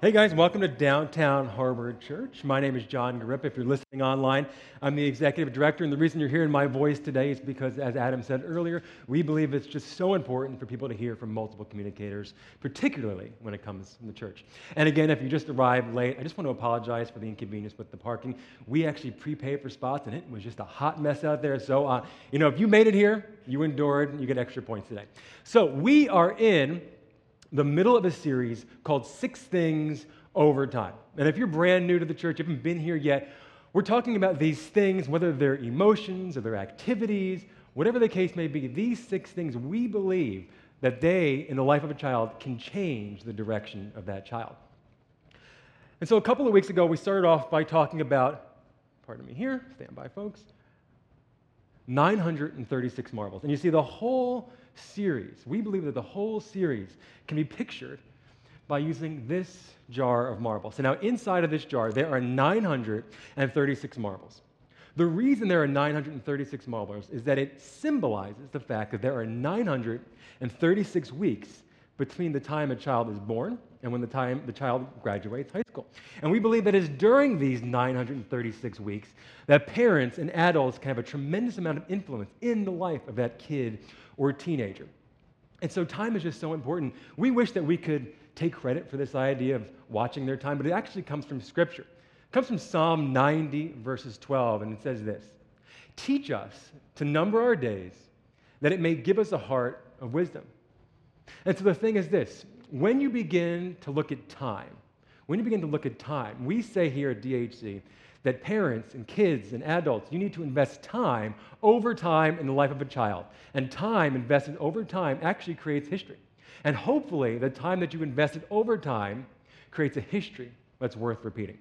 Hey guys, welcome to Downtown Harbor Church. My name is John Grip. If you're listening online, I'm the executive director, and the reason you're hearing my voice today is because, as Adam said earlier, we believe it's just so important for people to hear from multiple communicators, particularly when it comes from the church. And again, if you just arrived late, I just want to apologize for the inconvenience with the parking. We actually prepaid for spots, and it was just a hot mess out there. So, uh, you know, if you made it here, you endured, you get extra points today. So, we are in the middle of a series called Six Things Over Time. And if you're brand new to the church, you haven't been here yet, we're talking about these things, whether they're emotions or they're activities, whatever the case may be, these six things we believe that they, in the life of a child, can change the direction of that child. And so a couple of weeks ago, we started off by talking about, pardon me here, stand by, folks, 936 marbles. And you see, the whole series, we believe that the whole series can be pictured by using this jar of marbles. So now, inside of this jar, there are 936 marbles. The reason there are 936 marbles is that it symbolizes the fact that there are 936 weeks between the time a child is born and when the time the child graduates high school. And we believe that it's during these 936 weeks that parents and adults can have a tremendous amount of influence in the life of that kid or teenager. And so time is just so important. We wish that we could take credit for this idea of watching their time, but it actually comes from Scripture. It comes from Psalm 90, verses 12, and it says this Teach us to number our days, that it may give us a heart of wisdom. And so the thing is this when you begin to look at time, when you begin to look at time, we say here at DHC that parents and kids and adults, you need to invest time over time in the life of a child. And time invested over time actually creates history. And hopefully, the time that you invested over time creates a history that's worth repeating.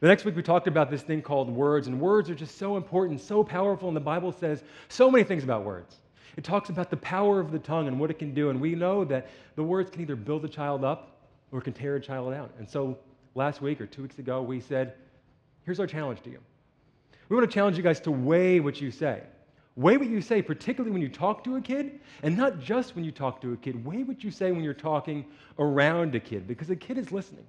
The next week, we talked about this thing called words, and words are just so important, so powerful, and the Bible says so many things about words. It talks about the power of the tongue and what it can do, and we know that the words can either build a child up or can tear a child down. And so last week or two weeks ago, we said, here's our challenge to you. We want to challenge you guys to weigh what you say. Weigh what you say, particularly when you talk to a kid, and not just when you talk to a kid. Weigh what you say when you're talking around a kid, because a kid is listening.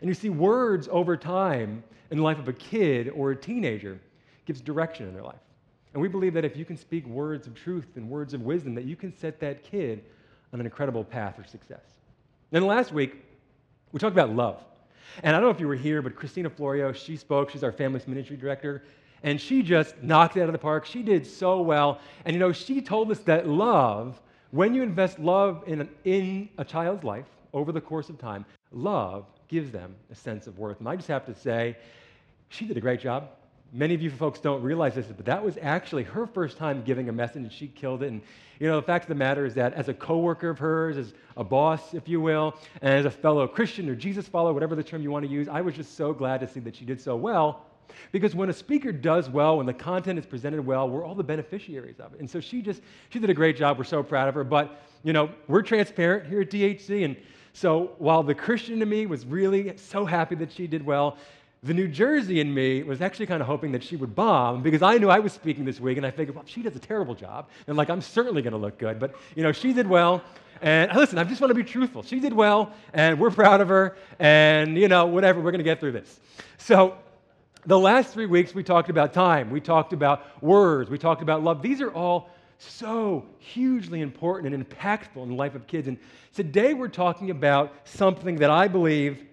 And you see, words over time in the life of a kid or a teenager gives direction in their life. And we believe that if you can speak words of truth and words of wisdom, that you can set that kid on an incredible path of success. Then last week, we talked about love. And I don't know if you were here, but Christina Florio, she spoke. She's our family's ministry director. And she just knocked it out of the park. She did so well. And you know, she told us that love, when you invest love in, an, in a child's life over the course of time, love gives them a sense of worth. And I just have to say, she did a great job. Many of you folks don't realize this, but that was actually her first time giving a message, and she killed it. And you know, the fact of the matter is that as a coworker of hers, as a boss, if you will, and as a fellow Christian or Jesus follower, whatever the term you want to use, I was just so glad to see that she did so well. Because when a speaker does well, when the content is presented well, we're all the beneficiaries of it. And so she just, she did a great job. We're so proud of her. But, you know, we're transparent here at DHC. And so while the Christian in me was really so happy that she did well, the New Jersey in me was actually kind of hoping that she would bomb because I knew I was speaking this week, and I figured, well, she does a terrible job, and like I'm certainly going to look good. But you know, she did well, and listen, I just want to be truthful. She did well, and we're proud of her, and you know, whatever, we're going to get through this. So. The last three weeks, we talked about time, we talked about words, we talked about love. These are all so hugely important and impactful in the life of kids. And today we're talking about something that I believe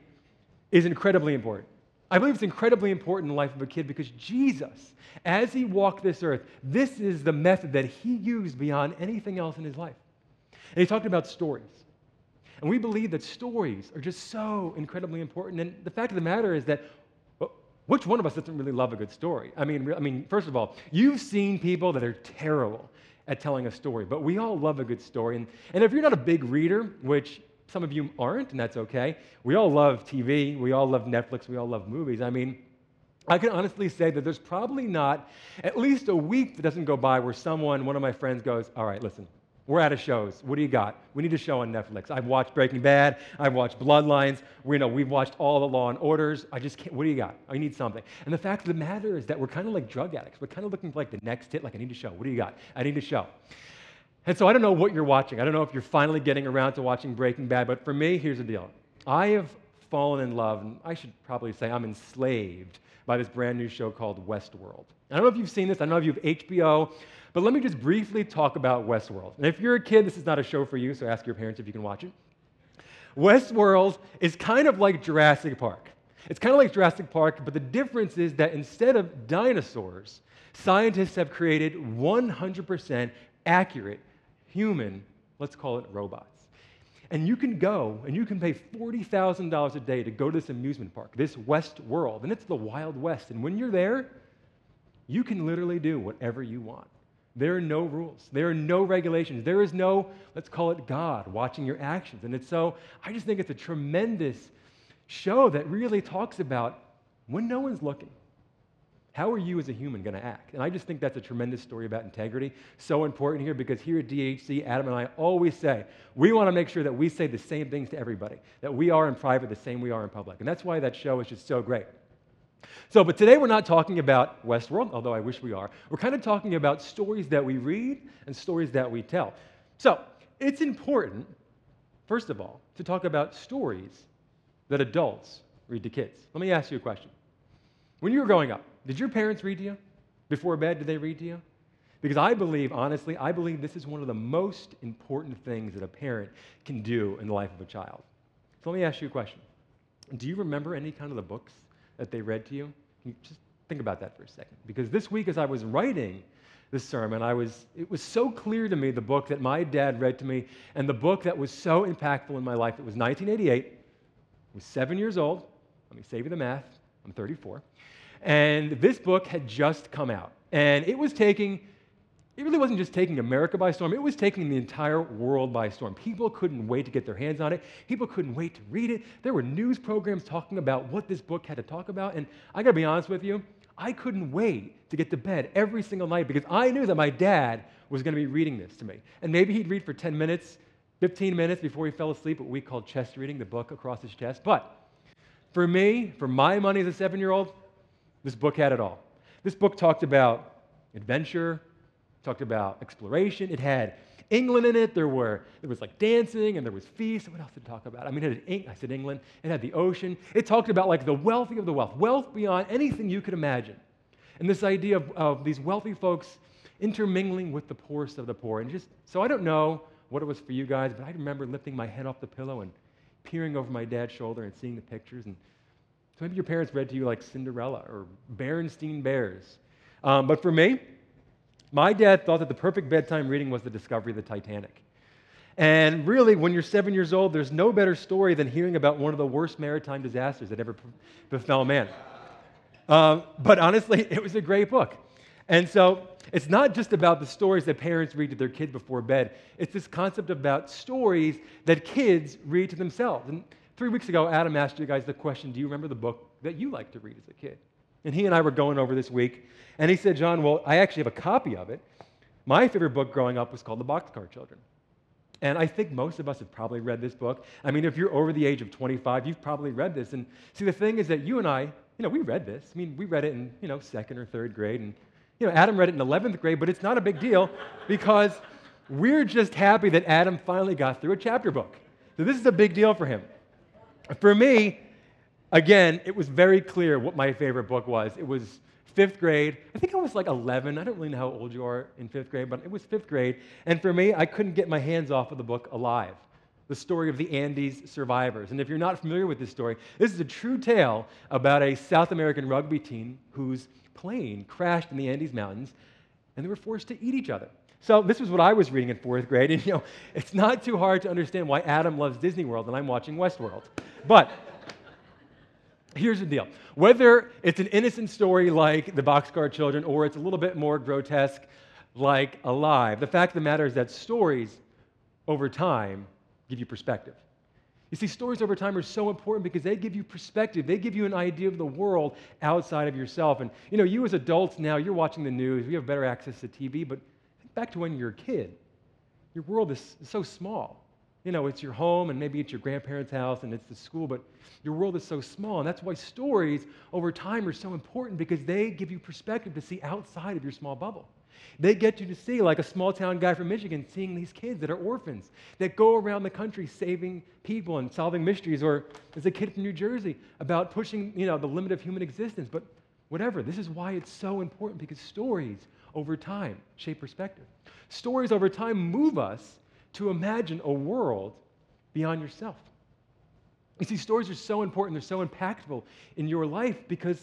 is incredibly important. I believe it's incredibly important in the life of a kid because Jesus, as he walked this earth, this is the method that he used beyond anything else in his life. And he talked about stories. And we believe that stories are just so incredibly important. And the fact of the matter is that which one of us doesn't really love a good story? I mean, I mean, first of all, you've seen people that are terrible at telling a story, but we all love a good story. And, and if you're not a big reader, which some of you aren't, and that's okay. We all love TV, we all love Netflix, we all love movies. I mean, I can honestly say that there's probably not at least a week that doesn't go by where someone, one of my friends, goes, All right, listen, we're out of shows. What do you got? We need a show on Netflix. I've watched Breaking Bad. I've watched Bloodlines. We know we've watched all the Law and Orders. I just can't. What do you got? I need something. And the fact of the matter is that we're kind of like drug addicts. We're kind of looking for like the next hit. Like I need a show. What do you got? I need a show. And so I don't know what you're watching. I don't know if you're finally getting around to watching Breaking Bad, but for me, here's the deal. I have fallen in love, and I should probably say I'm enslaved by this brand new show called Westworld. I don't know if you've seen this, I don't know if you have HBO, but let me just briefly talk about Westworld. And if you're a kid, this is not a show for you, so ask your parents if you can watch it. Westworld is kind of like Jurassic Park. It's kind of like Jurassic Park, but the difference is that instead of dinosaurs, scientists have created 100% accurate human, let's call it robots. And you can go and you can pay $40,000 a day to go to this amusement park, this West World, and it's the Wild West. And when you're there, you can literally do whatever you want. There are no rules. There are no regulations. There is no, let's call it God, watching your actions. And it's so, I just think it's a tremendous show that really talks about when no one's looking. How are you as a human going to act? And I just think that's a tremendous story about integrity. So important here because here at DHC, Adam and I always say we want to make sure that we say the same things to everybody, that we are in private the same we are in public. And that's why that show is just so great. So, but today we're not talking about Westworld, although I wish we are. We're kind of talking about stories that we read and stories that we tell. So, it's important, first of all, to talk about stories that adults read to kids. Let me ask you a question. When you were growing up, did your parents read to you? Before bed, did they read to you? Because I believe, honestly, I believe this is one of the most important things that a parent can do in the life of a child. So let me ask you a question. Do you remember any kind of the books that they read to you? you just think about that for a second. Because this week, as I was writing this sermon, I was, it was so clear to me the book that my dad read to me and the book that was so impactful in my life. It was 1988. I was seven years old. Let me save you the math. I'm 34. And this book had just come out. And it was taking it really wasn't just taking America by storm, it was taking the entire world by storm. People couldn't wait to get their hands on it, people couldn't wait to read it. There were news programs talking about what this book had to talk about. And I gotta be honest with you, I couldn't wait to get to bed every single night because I knew that my dad was gonna be reading this to me. And maybe he'd read for 10 minutes, 15 minutes before he fell asleep, what we called chest reading, the book across his chest. But for me, for my money as a seven year old, this book had it all. This book talked about adventure, talked about exploration. It had England in it. There were there was like dancing and there was feasts. What else did it talk about? I mean, it had, I said England. It had the ocean. It talked about like the wealthy of the wealth, wealth beyond anything you could imagine, and this idea of, of these wealthy folks intermingling with the poorest of the poor. And just so I don't know what it was for you guys, but I remember lifting my head off the pillow and peering over my dad's shoulder and seeing the pictures. And so maybe your parents read to you like Cinderella or Berenstain Bears. Um, but for me, my dad thought that the perfect bedtime reading was the discovery of the Titanic. And really, when you're seven years old, there's no better story than hearing about one of the worst maritime disasters that ever befell man. Um, but honestly, it was a great book. And so it's not just about the stories that parents read to their kids before bed, it's this concept about stories that kids read to themselves. And three weeks ago, Adam asked you guys the question Do you remember the book that you liked to read as a kid? And he and I were going over this week, and he said, John, well, I actually have a copy of it. My favorite book growing up was called The Boxcar Children. And I think most of us have probably read this book. I mean, if you're over the age of 25, you've probably read this. And see, the thing is that you and I, you know, we read this. I mean, we read it in, you know, second or third grade. And, you know, Adam read it in 11th grade, but it's not a big deal because we're just happy that Adam finally got through a chapter book. So this is a big deal for him. For me, again, it was very clear what my favorite book was. It was fifth grade. I think I was like 11. I don't really know how old you are in fifth grade, but it was fifth grade. And for me, I couldn't get my hands off of the book Alive, the story of the Andes survivors. And if you're not familiar with this story, this is a true tale about a South American rugby team whose plane crashed in the Andes Mountains and they were forced to eat each other. So this was what I was reading in fourth grade, and you know, it's not too hard to understand why Adam loves Disney World and I'm watching Westworld. But Here's the deal whether it's an innocent story like the Boxcar Children or it's a little bit more grotesque like Alive, the fact of the matter is that stories over time give you perspective. You see, stories over time are so important because they give you perspective. They give you an idea of the world outside of yourself. And, you know, you as adults now, you're watching the news, we have better access to TV, but back to when you were a kid. Your world is so small you know, it's your home and maybe it's your grandparents' house and it's the school, but your world is so small. And that's why stories over time are so important because they give you perspective to see outside of your small bubble. They get you to see, like a small town guy from Michigan, seeing these kids that are orphans that go around the country saving people and solving mysteries, or as a kid from New Jersey about pushing you know, the limit of human existence. But whatever, this is why it's so important because stories over time shape perspective. Stories over time move us to imagine a world beyond yourself. You see, stories are so important, they're so impactful in your life because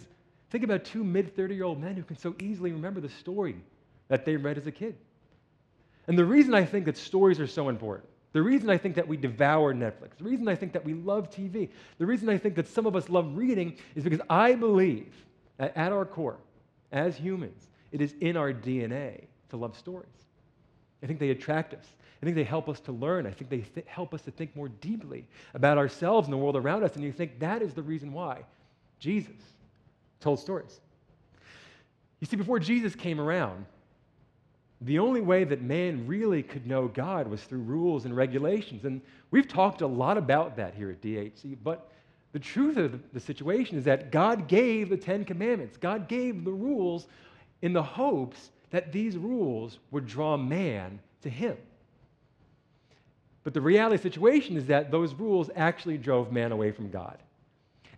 think about two mid 30 year old men who can so easily remember the story that they read as a kid. And the reason I think that stories are so important, the reason I think that we devour Netflix, the reason I think that we love TV, the reason I think that some of us love reading is because I believe that at our core, as humans, it is in our DNA to love stories. I think they attract us. I think they help us to learn. I think they th- help us to think more deeply about ourselves and the world around us. And you think that is the reason why Jesus told stories. You see, before Jesus came around, the only way that man really could know God was through rules and regulations. And we've talked a lot about that here at DHC, but the truth of the situation is that God gave the Ten Commandments, God gave the rules in the hopes that these rules would draw man to him. But the reality the situation is that those rules actually drove man away from God.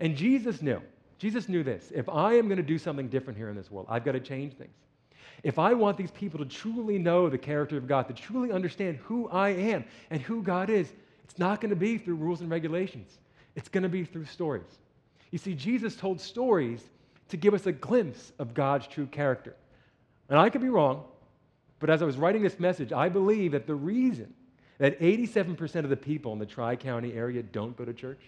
And Jesus knew. Jesus knew this. If I am going to do something different here in this world, I've got to change things. If I want these people to truly know the character of God, to truly understand who I am and who God is, it's not going to be through rules and regulations. It's going to be through stories. You see, Jesus told stories to give us a glimpse of God's true character. And I could be wrong, but as I was writing this message, I believe that the reason that 87% of the people in the Tri County area don't go to church,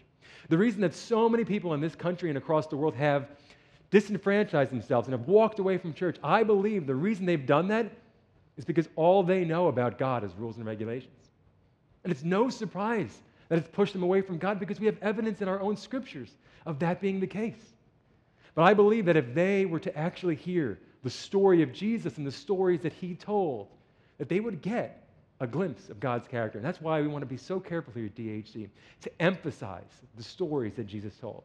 the reason that so many people in this country and across the world have disenfranchised themselves and have walked away from church, I believe the reason they've done that is because all they know about God is rules and regulations. And it's no surprise that it's pushed them away from God because we have evidence in our own scriptures of that being the case. But I believe that if they were to actually hear the story of Jesus and the stories that he told, that they would get a glimpse of God's character. And that's why we want to be so careful here at DHC to emphasize the stories that Jesus told.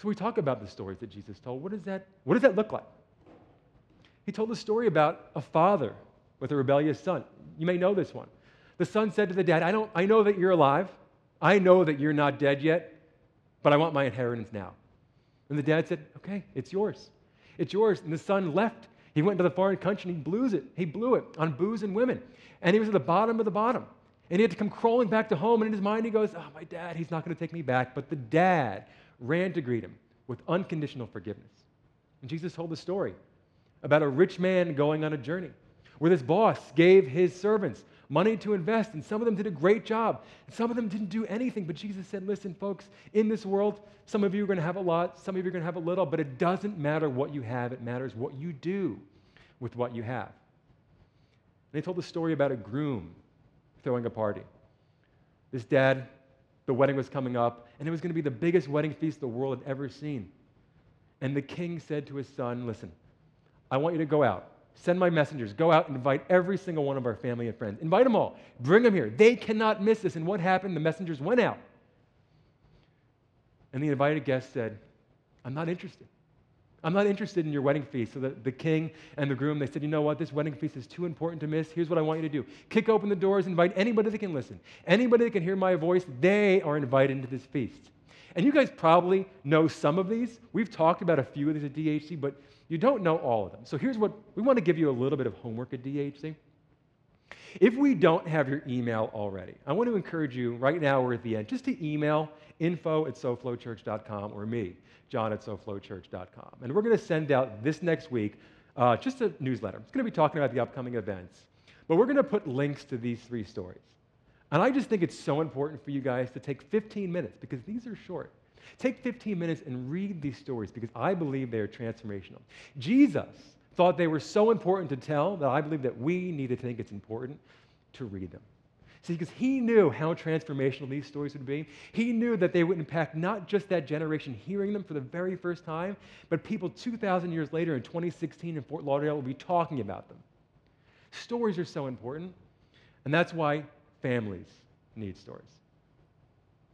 So we talk about the stories that Jesus told. What does that, what does that look like? He told a story about a father with a rebellious son. You may know this one. The son said to the dad, I, don't, I know that you're alive. I know that you're not dead yet, but I want my inheritance now. And the dad said, Okay, it's yours. It's yours. And the son left. He went to the foreign country and he blew it. He blew it on booze and women. And he was at the bottom of the bottom. And he had to come crawling back to home. And in his mind, he goes, Oh, my dad, he's not going to take me back. But the dad ran to greet him with unconditional forgiveness. And Jesus told the story about a rich man going on a journey where this boss gave his servants money to invest, and some of them did a great job, and some of them didn't do anything. But Jesus said, Listen, folks, in this world, some of you are going to have a lot, some of you are going to have a little, but it doesn't matter what you have, it matters what you do with what you have. And they told the story about a groom throwing a party. This dad the wedding was coming up, and it was going to be the biggest wedding feast the world had ever seen. And the king said to his son, Listen, I want you to go out. Send my messengers. Go out and invite every single one of our family and friends. Invite them all. Bring them here. They cannot miss this. And what happened? The messengers went out. And the invited guest said, I'm not interested. I'm not interested in your wedding feast. So the, the king and the groom, they said, you know what? This wedding feast is too important to miss. Here's what I want you to do. Kick open the doors, invite anybody that can listen. Anybody that can hear my voice, they are invited into this feast. And you guys probably know some of these. We've talked about a few of these at DHC, but you don't know all of them. So here's what we want to give you a little bit of homework at DHC. If we don't have your email already, I want to encourage you right now or at the end just to email info at soflowchurch.com or me john at soflowchurch.com. And we're going to send out this next week uh, just a newsletter. It's going to be talking about the upcoming events. But we're going to put links to these three stories. And I just think it's so important for you guys to take 15 minutes because these are short. Take 15 minutes and read these stories because I believe they are transformational. Jesus thought they were so important to tell that I believe that we need to think it's important to read them. See, because he knew how transformational these stories would be. He knew that they would impact not just that generation hearing them for the very first time, but people 2,000 years later in 2016 in Fort Lauderdale will be talking about them. Stories are so important, and that's why families need stories.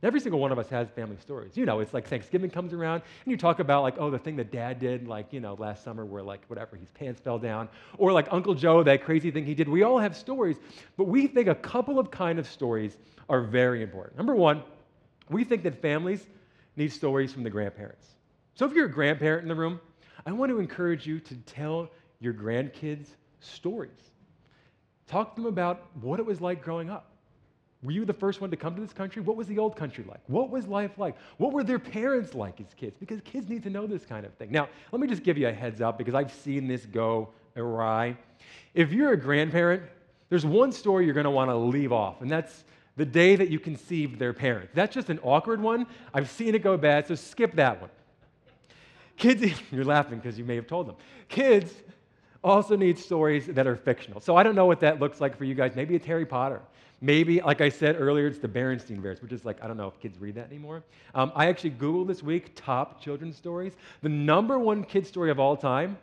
Every single one of us has family stories. You know, it's like Thanksgiving comes around and you talk about like, oh, the thing that dad did, like, you know, last summer where like whatever, his pants fell down, or like Uncle Joe, that crazy thing he did. We all have stories, but we think a couple of kind of stories are very important. Number one, we think that families need stories from the grandparents. So if you're a grandparent in the room, I want to encourage you to tell your grandkids stories. Talk to them about what it was like growing up. Were you the first one to come to this country? What was the old country like? What was life like? What were their parents like as kids? Because kids need to know this kind of thing. Now, let me just give you a heads up because I've seen this go awry. If you're a grandparent, there's one story you're going to want to leave off, and that's the day that you conceived their parents. That's just an awkward one. I've seen it go bad, so skip that one. Kids, you're laughing because you may have told them. Kids also need stories that are fictional. So I don't know what that looks like for you guys. Maybe it's Harry Potter. Maybe, like I said earlier, it's the Berenstain Bears, which is like, I don't know if kids read that anymore. Um, I actually Googled this week top children's stories. The number one kid story of all time,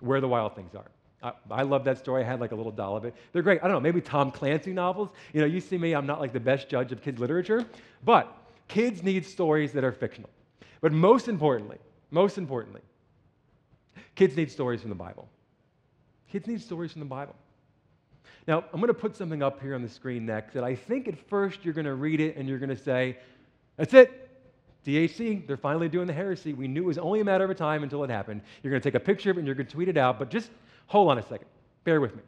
Where the Wild Things Are. I, I, love that story. I had like a little doll of it. They're great. I don't know, maybe Tom Clancy novels. You know, you see me, I'm not like the best judge of kids' literature, but kids need stories that are fictional. But most importantly, most importantly, kids need stories from the Bible. Kids need stories from the Bible. Now, I'm going to put something up here on the screen next that I think at first you're going to read it and you're going to say, that's it. DHC, they're finally doing the heresy. We knew it was only a matter of time until it happened. You're going to take a picture of it and you're going to tweet it out, but just hold on a second. Bear with me.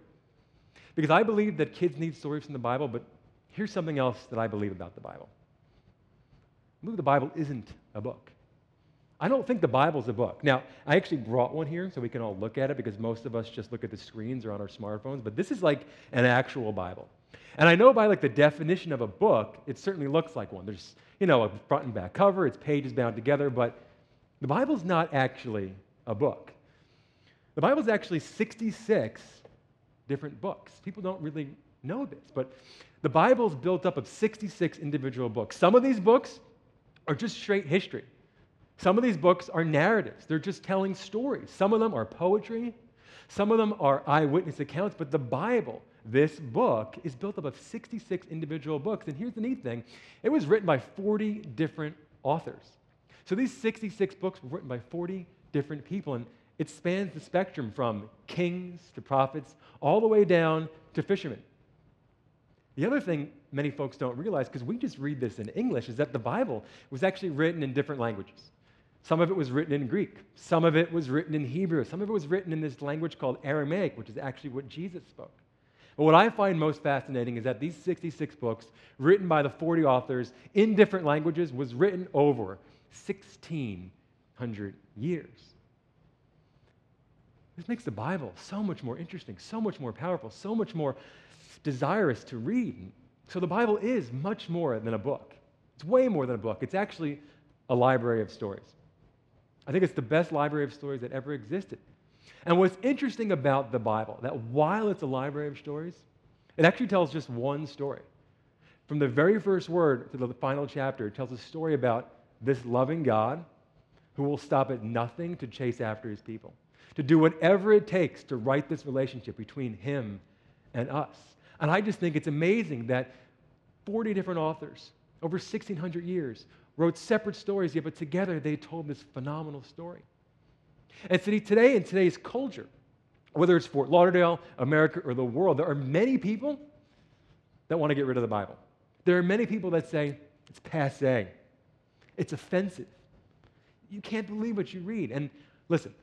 Because I believe that kids need stories from the Bible, but here's something else that I believe about the Bible. I believe the Bible isn't a book. I don't think the Bible's a book. Now, I actually brought one here so we can all look at it because most of us just look at the screens or on our smartphones, but this is like an actual Bible. And I know by like the definition of a book, it certainly looks like one. There's, you know, a front and back cover, its pages bound together, but the Bible's not actually a book. The Bible's actually 66 different books. People don't really know this, but the Bible's built up of 66 individual books. Some of these books are just straight history. Some of these books are narratives, they're just telling stories. Some of them are poetry, some of them are eyewitness accounts, but the Bible, this book, is built up of 66 individual books. And here's the neat thing it was written by 40 different authors. So these 66 books were written by 40 different people, and it spans the spectrum from kings to prophets, all the way down to fishermen. The other thing many folks don't realize, because we just read this in English, is that the Bible was actually written in different languages. Some of it was written in Greek. Some of it was written in Hebrew. Some of it was written in this language called Aramaic, which is actually what Jesus spoke. But what I find most fascinating is that these 66 books, written by the 40 authors in different languages, was written over 1,600 years. This makes the Bible so much more interesting, so much more powerful, so much more desirous to read. So the Bible is much more than a book. It's way more than a book. It's actually a library of stories. I think it's the best library of stories that ever existed. And what's interesting about the Bible, that while it's a library of stories, it actually tells just one story. From the very first word to the final chapter, it tells a story about this loving God who will stop at nothing to chase after his people, to do whatever it takes to right this relationship between him and us. And I just think it's amazing that 40 different authors over 1,600 years wrote separate stories, yet but together they told this phenomenal story. And today, in today's culture, whether it's Fort Lauderdale, America, or the world, there are many people that want to get rid of the Bible. There are many people that say it's passe, it's offensive. You can't believe what you read. And listen,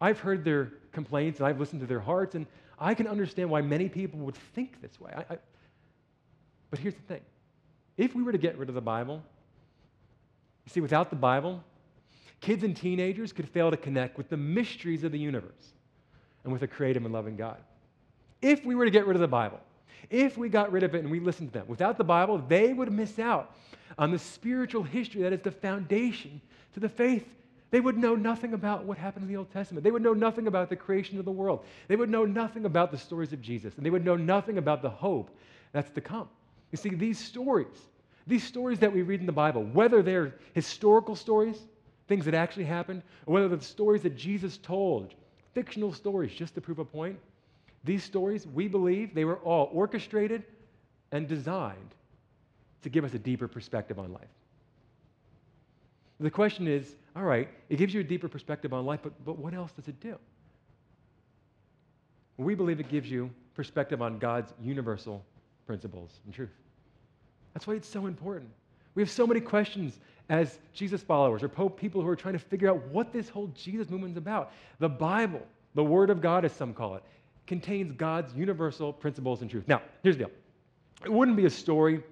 I've heard their complaints and I've listened to their hearts, and I can understand why many people would think this way. I, I, but here's the thing if we were to get rid of the Bible, you see, without the Bible, kids and teenagers could fail to connect with the mysteries of the universe and with a creative and loving God. If we were to get rid of the Bible, if we got rid of it and we listened to them, without the Bible, they would miss out on the spiritual history that is the foundation to the faith. They would know nothing about what happened in the Old Testament. They would know nothing about the creation of the world. They would know nothing about the stories of Jesus. And they would know nothing about the hope that's to come. You see, these stories, these stories that we read in the Bible, whether they're historical stories, things that actually happened, or whether they're the stories that Jesus told, fictional stories just to prove a point, these stories, we believe, they were all orchestrated and designed to give us a deeper perspective on life. The question is all right, it gives you a deeper perspective on life, but, but what else does it do? We believe it gives you perspective on God's universal principles and truth. That's why it's so important. We have so many questions as Jesus followers or Pope people who are trying to figure out what this whole Jesus movement is about. The Bible, the Word of God, as some call it, contains God's universal principles and truth. Now, here's the deal it wouldn't be a story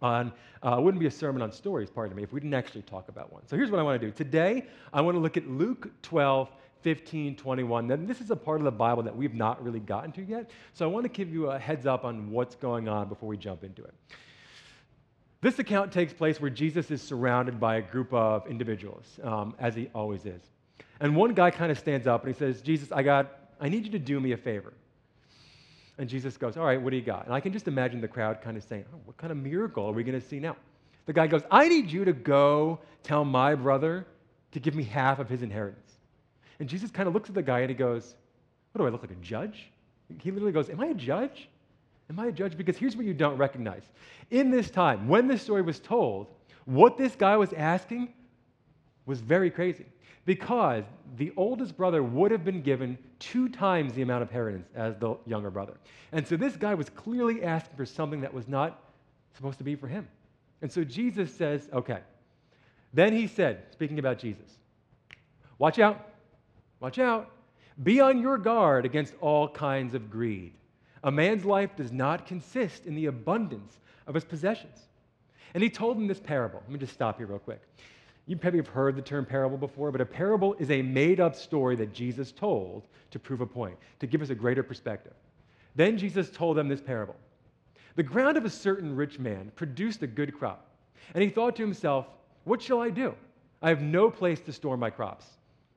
on, uh, wouldn't be a sermon on stories, pardon me, if we didn't actually talk about one. So here's what I want to do. Today, I want to look at Luke 12, 15, 21. Then this is a part of the Bible that we've not really gotten to yet. So I want to give you a heads up on what's going on before we jump into it. This account takes place where Jesus is surrounded by a group of individuals, um, as he always is. And one guy kind of stands up and he says, Jesus, I got, I need you to do me a favor. And Jesus goes, All right, what do you got? And I can just imagine the crowd kind of saying, oh, What kind of miracle are we going to see now? The guy goes, I need you to go tell my brother to give me half of his inheritance. And Jesus kind of looks at the guy and he goes, What do I look like, a judge? He literally goes, Am I a judge? Am I a judge? Because here's what you don't recognize. In this time, when this story was told, what this guy was asking was very crazy because the oldest brother would have been given two times the amount of inheritance as the younger brother. And so this guy was clearly asking for something that was not supposed to be for him. And so Jesus says, okay. Then he said, speaking about Jesus, watch out, watch out. Be on your guard against all kinds of greed. A man's life does not consist in the abundance of his possessions. And he told him this parable. Let me just stop here real quick. You probably have heard the term parable before, but a parable is a made up story that Jesus told to prove a point, to give us a greater perspective. Then Jesus told them this parable The ground of a certain rich man produced a good crop. And he thought to himself, What shall I do? I have no place to store my crops.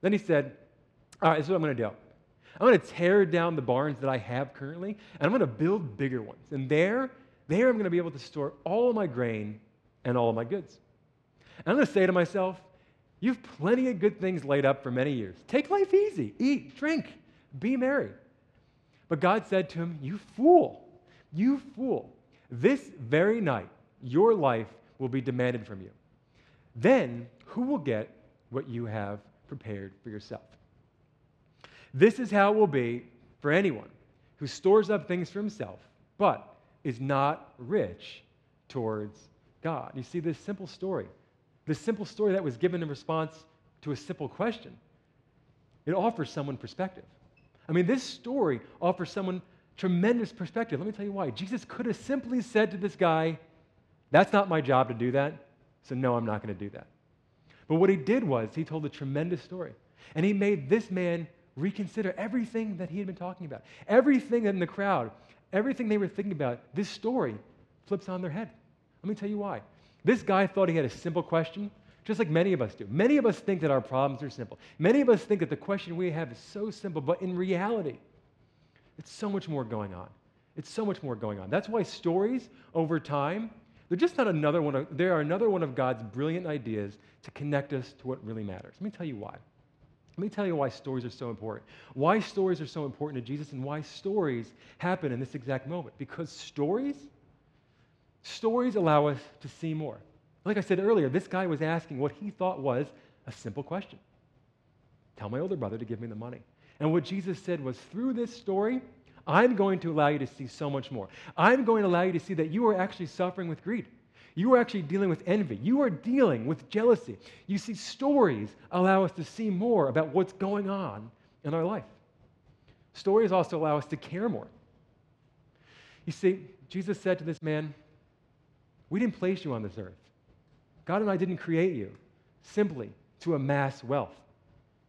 Then he said, All right, this is what I'm going to do. I'm going to tear down the barns that I have currently, and I'm going to build bigger ones. And there, there I'm going to be able to store all of my grain and all of my goods. And I'm going to say to myself, You've plenty of good things laid up for many years. Take life easy, eat, drink, be merry. But God said to him, You fool, you fool. This very night, your life will be demanded from you. Then who will get what you have prepared for yourself? This is how it will be for anyone who stores up things for himself, but is not rich towards God. You see this simple story this simple story that was given in response to a simple question, it offers someone perspective. I mean, this story offers someone tremendous perspective. Let me tell you why. Jesus could have simply said to this guy, That's not my job to do that, so no, I'm not going to do that. But what he did was he told a tremendous story. And he made this man reconsider everything that he had been talking about. Everything in the crowd, everything they were thinking about, this story flips on their head. Let me tell you why. This guy thought he had a simple question, just like many of us do. Many of us think that our problems are simple. Many of us think that the question we have is so simple, but in reality, it's so much more going on. It's so much more going on. That's why stories over time, they're just not another one of, they are another one of God's brilliant ideas to connect us to what really matters. Let me tell you why. Let me tell you why stories are so important. Why stories are so important to Jesus and why stories happen in this exact moment. Because stories Stories allow us to see more. Like I said earlier, this guy was asking what he thought was a simple question Tell my older brother to give me the money. And what Jesus said was, through this story, I'm going to allow you to see so much more. I'm going to allow you to see that you are actually suffering with greed. You are actually dealing with envy. You are dealing with jealousy. You see, stories allow us to see more about what's going on in our life. Stories also allow us to care more. You see, Jesus said to this man, we didn't place you on this earth. God and I didn't create you simply to amass wealth.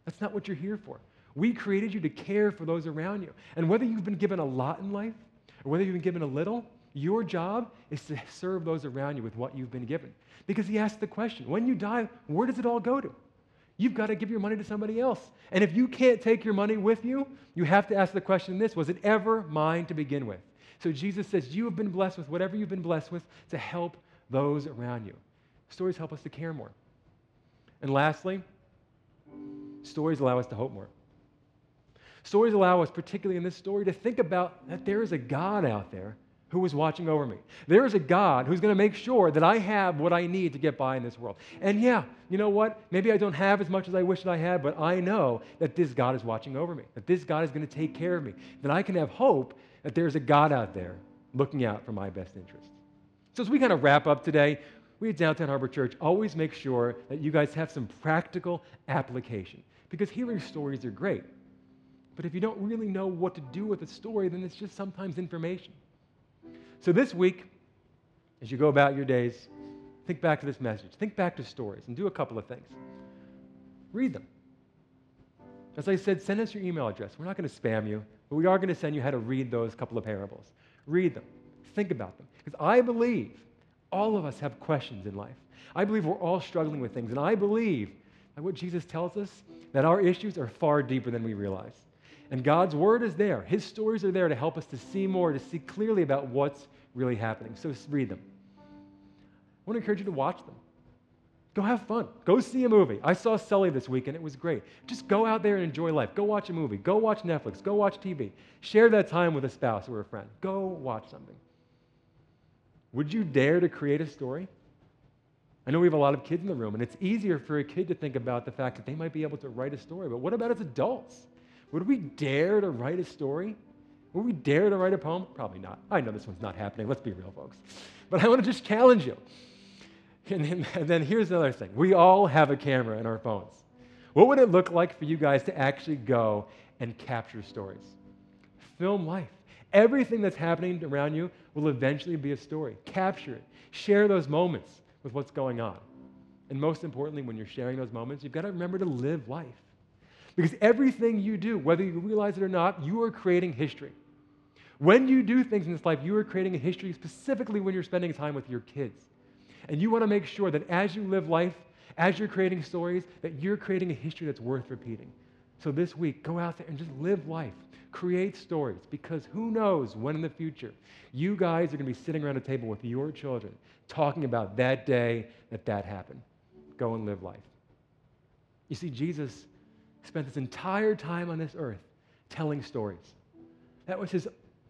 That's not what you're here for. We created you to care for those around you. And whether you've been given a lot in life or whether you've been given a little, your job is to serve those around you with what you've been given. Because he asked the question when you die, where does it all go to? You've got to give your money to somebody else. And if you can't take your money with you, you have to ask the question this was it ever mine to begin with? So Jesus says, You have been blessed with whatever you've been blessed with to help those around you. Stories help us to care more. And lastly, stories allow us to hope more. Stories allow us, particularly in this story, to think about that there is a God out there who is watching over me. There is a God who's going to make sure that I have what I need to get by in this world. And yeah, you know what? Maybe I don't have as much as I wish that I had, but I know that this God is watching over me, that this God is going to take care of me, that I can have hope that there's a God out there looking out for my best interests. So as we kind of wrap up today, we at Downtown Harbor Church always make sure that you guys have some practical application because hearing stories are great. But if you don't really know what to do with a story, then it's just sometimes information. So this week, as you go about your days, think back to this message. Think back to stories and do a couple of things. Read them. As I said, send us your email address. We're not going to spam you, but we are going to send you how to read those couple of parables. Read them. Think about them. Because I believe all of us have questions in life. I believe we're all struggling with things. And I believe that what Jesus tells us, that our issues are far deeper than we realize. And God's word is there. His stories are there to help us to see more, to see clearly about what's really happening. So read them. I want to encourage you to watch them. Go have fun. Go see a movie. I saw Sully this week and it was great. Just go out there and enjoy life. Go watch a movie. Go watch Netflix. Go watch TV. Share that time with a spouse or a friend. Go watch something. Would you dare to create a story? I know we have a lot of kids in the room, and it's easier for a kid to think about the fact that they might be able to write a story. But what about as adults? Would we dare to write a story? Would we dare to write a poem? Probably not. I know this one's not happening. Let's be real, folks. But I want to just challenge you. And then, and then here's another thing we all have a camera in our phones. What would it look like for you guys to actually go and capture stories? Film life. Everything that's happening around you will eventually be a story. Capture it. Share those moments with what's going on. And most importantly, when you're sharing those moments, you've got to remember to live life. Because everything you do, whether you realize it or not, you are creating history. When you do things in this life, you are creating a history specifically when you're spending time with your kids. And you want to make sure that as you live life, as you're creating stories, that you're creating a history that's worth repeating. So this week, go out there and just live life. Create stories because who knows when in the future you guys are going to be sitting around a table with your children talking about that day that that happened. Go and live life. You see, Jesus spent his entire time on this earth telling stories. That was his,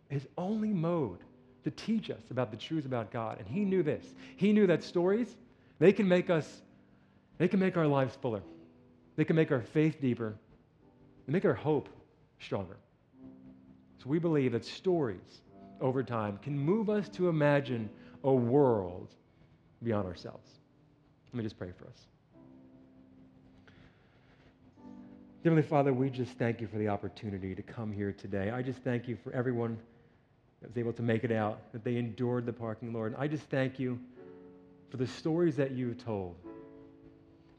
his only mode to teach us about the truths about God. And he knew this. He knew that stories, they can make us, they can make our lives fuller. They can make our faith deeper and make our hope stronger. So we believe that stories over time can move us to imagine a world beyond ourselves. Let me just pray for us. Heavenly Father, we just thank you for the opportunity to come here today. I just thank you for everyone that was able to make it out, that they endured the parking, Lord. I just thank you for the stories that you've told,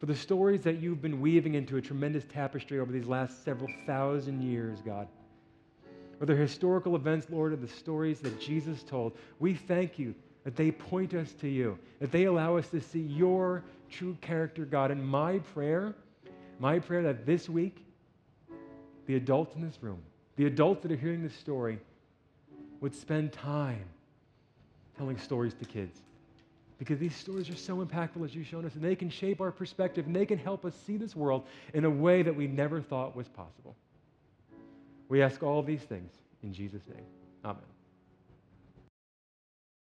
for the stories that you've been weaving into a tremendous tapestry over these last several thousand years, God. Whether historical events, Lord, or the stories that Jesus told, we thank you that they point us to you, that they allow us to see your true character, God. And my prayer my prayer that this week, the adults in this room, the adults that are hearing this story, would spend time telling stories to kids. Because these stories are so impactful, as you've shown us, and they can shape our perspective and they can help us see this world in a way that we never thought was possible. We ask all these things in Jesus' name. Amen.